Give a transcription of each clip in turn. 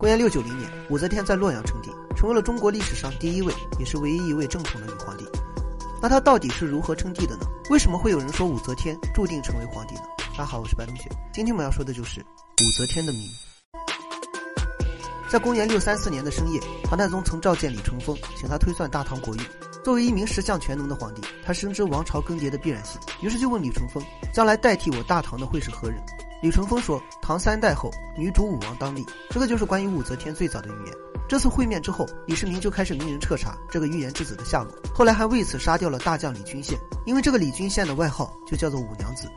公元六九零年，武则天在洛阳称帝，成为了中国历史上第一位，也是唯一一位正统的女皇帝。那她到底是如何称帝的呢？为什么会有人说武则天注定成为皇帝呢？大家好，我是白同学，今天我们要说的就是武则天的命。在公元六三四年的深夜，唐太宗曾召见李淳风，请他推算大唐国运。作为一名十项全能的皇帝，他深知王朝更迭的必然性，于是就问李淳风：将来代替我大唐的会是何人？李淳风说：“唐三代后，女主武王当立。”这个就是关于武则天最早的预言。这次会面之后，李世民就开始命人彻查这个预言之子的下落。后来还为此杀掉了大将李君羡，因为这个李君羡的外号就叫做武娘子。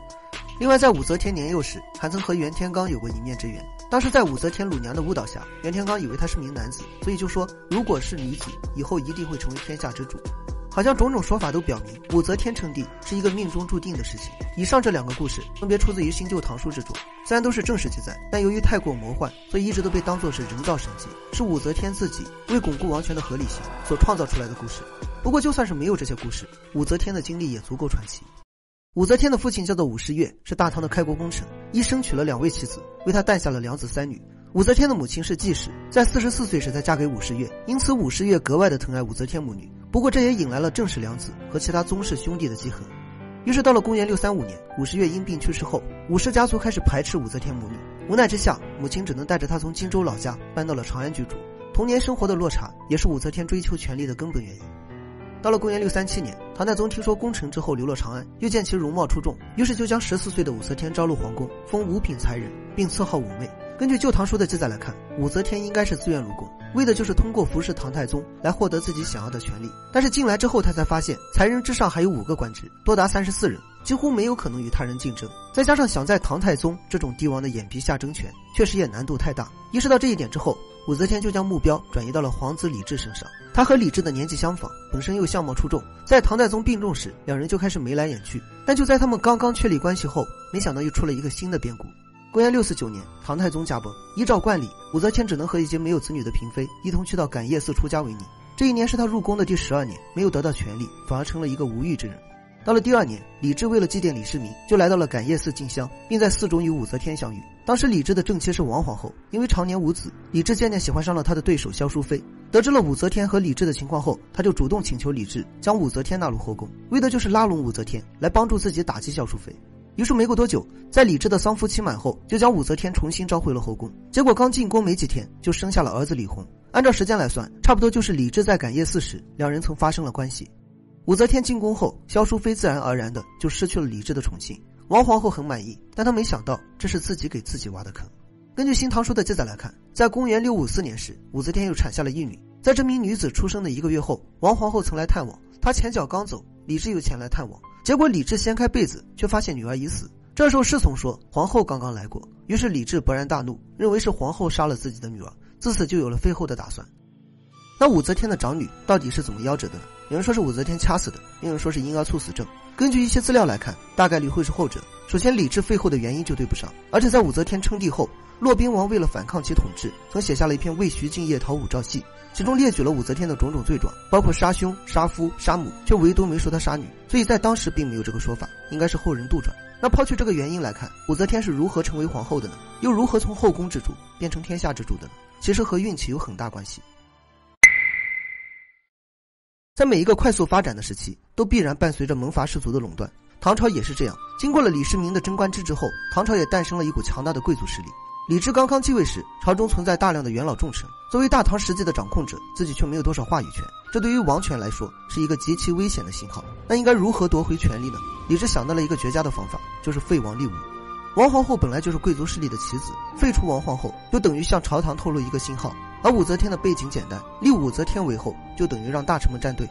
另外，在武则天年幼时，还曾和袁天罡有过一面之缘。当时在武则天乳娘的误导下，袁天罡以为她是名男子，所以就说：“如果是女子，以后一定会成为天下之主。”好像种种说法都表明，武则天称帝是一个命中注定的事情。以上这两个故事分别出自于新旧唐书之中，虽然都是正史记载，但由于太过魔幻，所以一直都被当作是人造神迹，是武则天自己为巩固王权的合理性所创造出来的故事。不过，就算是没有这些故事，武则天的经历也足够传奇。武则天的父亲叫做武士月，是大唐的开国功臣，一生娶了两位妻子，为他诞下了两子三女。武则天的母亲是季氏，在四十四岁时才嫁给武士月，因此武士月格外的疼爱武则天母女。不过这也引来了正室良子和其他宗室兄弟的记恨。于是到了公元六三五年，武士月因病去世后，武氏家族开始排斥武则天母女。无奈之下，母亲只能带着她从荆州老家搬到了长安居住。童年生活的落差，也是武则天追求权力的根本原因。到了公元六三七年，唐太宗听说功臣之后流落长安，又见其容貌出众，于是就将十四岁的武则天招入皇宫，封五品才人，并赐号武媚。根据《旧唐书》的记载来看，武则天应该是自愿入宫，为的就是通过服侍唐太宗来获得自己想要的权利。但是进来之后，她才发现才人之上还有五个官职，多达三十四人，几乎没有可能与他人竞争。再加上想在唐太宗这种帝王的眼皮下争权，确实也难度太大。意识到这一点之后，武则天就将目标转移到了皇子李治身上。他和李治的年纪相仿，本身又相貌出众，在唐太宗病重时，两人就开始眉来眼去。但就在他们刚刚确立关系后，没想到又出了一个新的变故。公元六四九年，唐太宗驾崩。依照惯例，武则天只能和一些没有子女的嫔妃一同去到感业寺出家为尼。这一年是她入宫的第十二年，没有得到权力，反而成了一个无欲之人。到了第二年，李治为了祭奠李世民，就来到了感业寺进香，并在寺中与武则天相遇。当时李治的正妻是王皇后，因为常年无子，李治渐渐喜欢上了他的对手萧淑妃。得知了武则天和李治的情况后，他就主动请求李治将武则天纳入后宫，为的就是拉拢武则天，来帮助自己打击萧淑妃。于是没过多久，在李治的丧夫期满后，就将武则天重新召回了后宫。结果刚进宫没几天，就生下了儿子李弘。按照时间来算，差不多就是李治在感业寺时，两人曾发生了关系。武则天进宫后，萧淑妃自然而然的就失去了李治的宠幸。王皇后很满意，但她没想到这是自己给自己挖的坑。根据《新唐书》的记载来看，在公元六五四年时，武则天又产下了一女。在这名女子出生的一个月后，王皇后曾来探望，她前脚刚走，李治又前来探望。结果李治掀开被子，却发现女儿已死。这时候侍从说皇后刚刚来过，于是李治勃然大怒，认为是皇后杀了自己的女儿，自此就有了废后的打算。那武则天的长女到底是怎么夭折的呢？有人说是武则天掐死的，有人说是婴儿猝死症。根据一些资料来看，大概率会是后者。首先，李治废后的原因就对不上，而且在武则天称帝后，骆宾王为了反抗其统治，曾写下了一篇《为徐敬业讨武曌戏》。其中列举了武则天的种种罪状，包括杀兄、杀夫、杀母，却唯独没说她杀女，所以在当时并没有这个说法，应该是后人杜撰。那抛去这个原因来看，武则天是如何成为皇后的呢？又如何从后宫之主变成天下之主的呢？其实和运气有很大关系。在每一个快速发展的时期，都必然伴随着门阀士族的垄断，唐朝也是这样。经过了李世民的贞观之治后，唐朝也诞生了一股强大的贵族势力。李治刚刚继位时，朝中存在大量的元老重臣，作为大唐实际的掌控者，自己却没有多少话语权，这对于王权来说是一个极其危险的信号。那应该如何夺回权力呢？李治想到了一个绝佳的方法，就是废王立武。王皇后本来就是贵族势力的棋子，废除王皇后就等于向朝堂透露一个信号。而武则天的背景简单，立武则天为后，就等于让大臣们站队。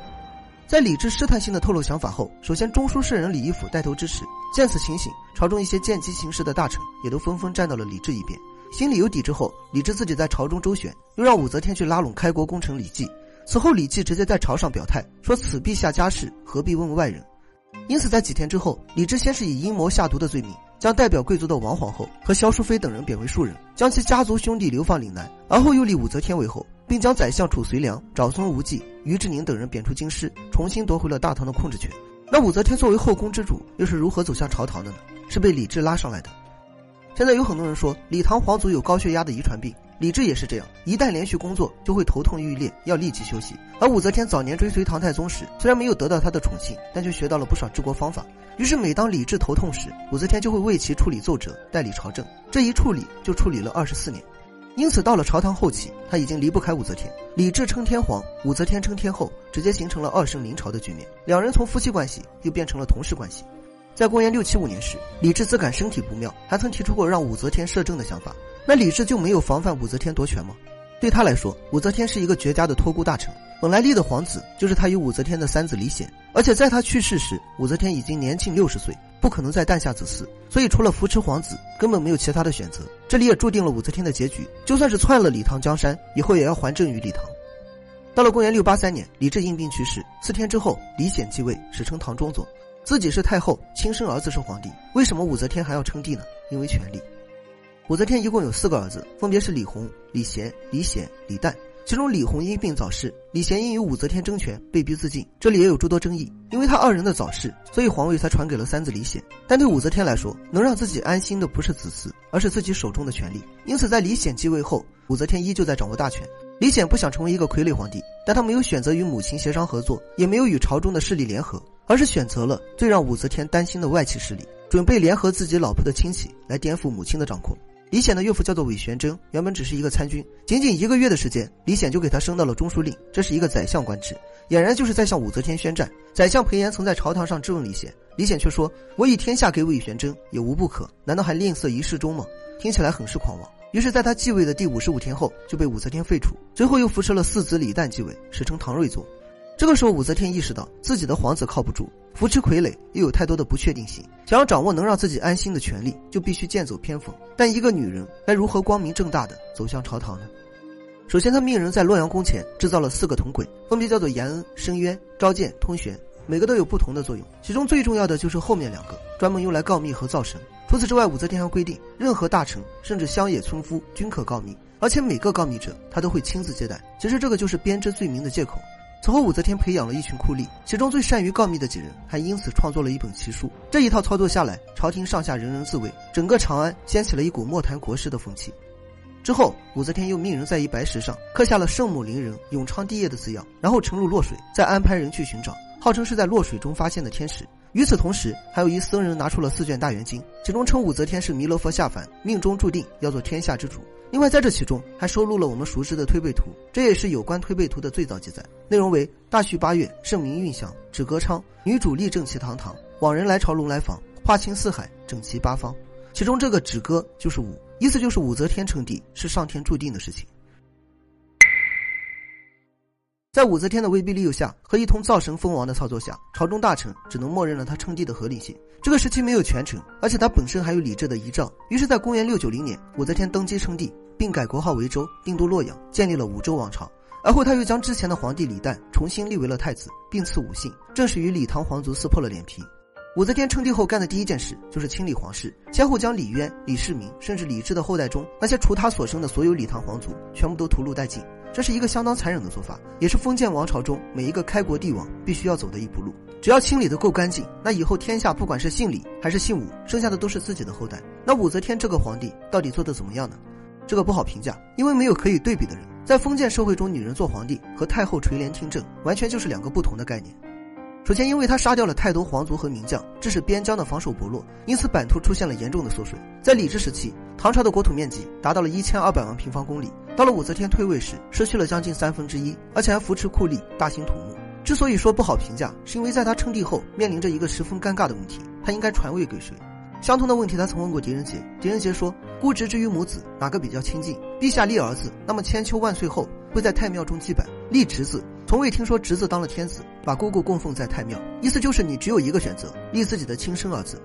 在李治试探性的透露想法后，首先中书舍人李义府带头支持。见此情形，朝中一些见机行事的大臣也都纷纷站到了李治一边。心里有底之后，李治自己在朝中周旋，又让武则天去拉拢开国功臣李绩。此后，李绩直接在朝上表态说：“此陛下家事，何必问外人？”因此，在几天之后，李治先是以阴谋下毒的罪名，将代表贵族的王皇后和萧淑妃等人贬为庶人，将其家族兄弟流放岭南；而后又立武则天为后，并将宰相褚遂良、长孙无忌、于志宁等人贬出京师，重新夺回了大唐的控制权。那武则天作为后宫之主，又是如何走向朝堂的呢？是被李治拉上来的。现在有很多人说李唐皇族有高血压的遗传病，李治也是这样，一旦连续工作就会头痛欲裂，要立即休息。而武则天早年追随唐太宗时，虽然没有得到他的宠幸，但却学到了不少治国方法。于是每当李治头痛时，武则天就会为其处理奏折，代理朝政。这一处理就处理了二十四年。因此，到了朝堂后期，他已经离不开武则天。李治称天皇，武则天称天后，直接形成了二圣临朝的局面。两人从夫妻关系又变成了同事关系。在公元六七五年时，李治自感身体不妙，还曾提出过让武则天摄政的想法。那李治就没有防范武则天夺权吗？对他来说，武则天是一个绝佳的托孤大臣。本来立的皇子就是他与武则天的三子李显，而且在他去世时，武则天已经年近六十岁，不可能再诞下子嗣，所以除了扶持皇子，根本没有其他的选择。这里也注定了武则天的结局，就算是篡了李唐江山，以后也要还政于李唐。到了公元六八三年，李治因病去世，四天之后，李显继位，史称唐中宗。自己是太后，亲生儿子是皇帝，为什么武则天还要称帝呢？因为权力。武则天一共有四个儿子，分别是李弘、李贤、李显、李旦。其中李弘因病早逝，李贤因与武则天争权，被逼自尽。这里也有诸多争议，因为他二人的早逝，所以皇位才传给了三子李显。但对武则天来说，能让自己安心的不是子嗣，而是自己手中的权力。因此，在李显继位后，武则天依旧在掌握大权。李显不想成为一个傀儡皇帝，但他没有选择与母亲协商合作，也没有与朝中的势力联合。而是选择了最让武则天担心的外戚势力，准备联合自己老婆的亲戚来颠覆母亲的掌控。李显的岳父叫做韦玄贞，原本只是一个参军，仅仅一个月的时间，李显就给他升到了中书令，这是一个宰相官职，俨然就是在向武则天宣战。宰相裴炎曾在朝堂上质问李显，李显却说：“我以天下给韦玄贞，也无不可，难道还吝啬一世忠吗？”听起来很是狂妄。于是，在他继位的第五十五天后，就被武则天废除，随后又扶持了四子李旦继位，史称唐睿宗。这个时候，武则天意识到自己的皇子靠不住，扶持傀儡又有太多的不确定性。想要掌握能让自己安心的权利，就必须剑走偏锋。但一个女人该如何光明正大的走向朝堂呢？首先，她命人在洛阳宫前制造了四个铜轨，分别叫做延恩、申冤、召见、通玄，每个都有不同的作用。其中最重要的就是后面两个，专门用来告密和造神。除此之外，武则天还规定，任何大臣甚至乡野村夫均可告密，而且每个告密者她都会亲自接待。其实这个就是编织罪名的借口。此后，武则天培养了一群酷吏，其中最善于告密的几人还因此创作了一本奇书。这一套操作下来，朝廷上下人人自危，整个长安掀起了一股莫谈国事的风气。之后，武则天又命人在一白石上刻下了“圣母临人，永昌帝业”的字样，然后沉入洛水，再安排人去寻找，号称是在洛水中发现的天使。与此同时，还有一僧人拿出了四卷大圆经，其中称武则天是弥勒佛下凡，命中注定要做天下之主。另外，在这其中还收录了我们熟知的推背图，这也是有关推背图的最早记载。内容为：大序八月，圣明运祥，止歌昌，女主立正齐堂堂，往人来朝龙来访，化清四海，整齐八方。其中这个止歌就是武，意思就是武则天称帝是上天注定的事情。在武则天的威逼利诱下和一通造神封王的操作下，朝中大臣只能默认了他称帝的合理性。这个时期没有权臣，而且他本身还有李治的遗诏。于是，在公元六九零年，武则天登基称帝，并改国号为周，定都洛阳，建立了武周王朝。而后，他又将之前的皇帝李旦重新立为了太子，并赐武姓，正式与李唐皇族撕破了脸皮。武则天称帝后干的第一件事就是清理皇室，先后将李渊、李世民，甚至李治的后代中那些除他所生的所有李唐皇族，全部都屠戮殆尽。这是一个相当残忍的做法，也是封建王朝中每一个开国帝王必须要走的一步路。只要清理的够干净，那以后天下不管是姓李还是姓武，剩下的都是自己的后代。那武则天这个皇帝到底做的怎么样呢？这个不好评价，因为没有可以对比的人。在封建社会中，女人做皇帝和太后垂帘听政，完全就是两个不同的概念。首先，因为他杀掉了太多皇族和名将，致使边疆的防守薄弱，因此版图出现了严重的缩水。在李治时期，唐朝的国土面积达到了一千二百万平方公里，到了武则天退位时，失去了将近三分之一，而且还扶持酷吏，大兴土木。之所以说不好评价，是因为在他称帝后，面临着一个十分尴尬的问题：他应该传位给谁？相同的问题，他曾问过狄仁杰。狄仁杰说：“姑侄之于母子，哪个比较亲近？陛下立儿子，那么千秋万岁后，会在太庙中祭拜；立侄子。”从未听说侄子当了天子，把姑姑供奉在太庙，意思就是你只有一个选择，立自己的亲生儿子。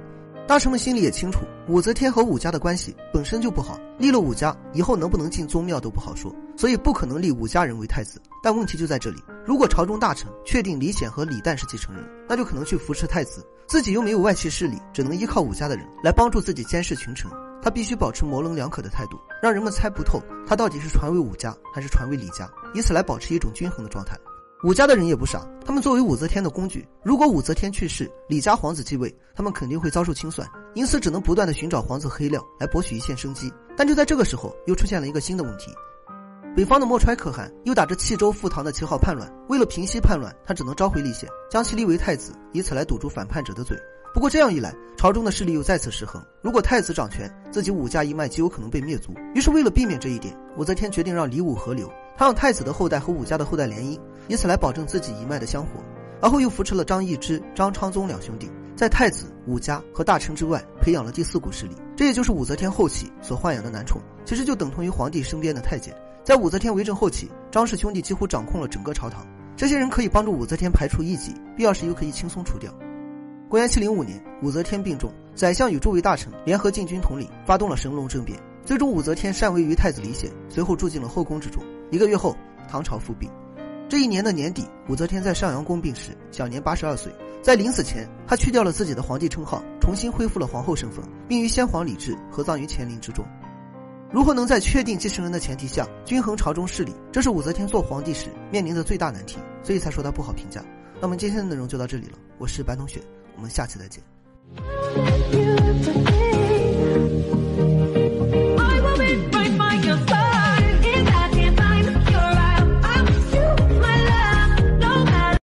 大臣们心里也清楚，武则天和武家的关系本身就不好，立了武家以后能不能进宗庙都不好说，所以不可能立武家人为太子。但问题就在这里，如果朝中大臣确定李显和李旦是继承人，那就可能去扶持太子，自己又没有外戚势力，只能依靠武家的人来帮助自己监视群臣。他必须保持模棱两可的态度，让人们猜不透他到底是传位武家还是传位李家，以此来保持一种均衡的状态。武家的人也不傻，他们作为武则天的工具，如果武则天去世，李家皇子继位，他们肯定会遭受清算，因此只能不断的寻找皇子黑料来博取一线生机。但就在这个时候，又出现了一个新的问题：北方的莫揣可汗又打着弃州复唐的旗号叛乱，为了平息叛乱，他只能召回立宪，将其立为太子，以此来堵住反叛者的嘴。不过这样一来，朝中的势力又再次失衡。如果太子掌权，自己武家一脉极有可能被灭族。于是为了避免这一点，武则天决定让李武合流，他让太子的后代和武家的后代联姻，以此来保证自己一脉的香火。而后又扶持了张易之、张昌宗两兄弟，在太子、武家和大臣之外，培养了第四股势力。这也就是武则天后期所豢养的男宠，其实就等同于皇帝身边的太监。在武则天为政后期，张氏兄弟几乎掌控了整个朝堂，这些人可以帮助武则天排除异己，必要时又可以轻松除掉。公元七零五年，武则天病重，宰相与诸位大臣联合禁军统领，发动了神龙政变。最终，武则天禅位于太子李显，随后住进了后宫之中。一个月后，唐朝复辟。这一年的年底，武则天在上阳宫病逝，享年八十二岁。在临死前，她去掉了自己的皇帝称号，重新恢复了皇后身份，并与先皇李治合葬于乾陵之中。如何能在确定继承人的前提下均衡朝中势力，这是武则天做皇帝时面临的最大难题，所以才说她不好评价。那么今天的内容就到这里了，我是白同学。我们下期再见。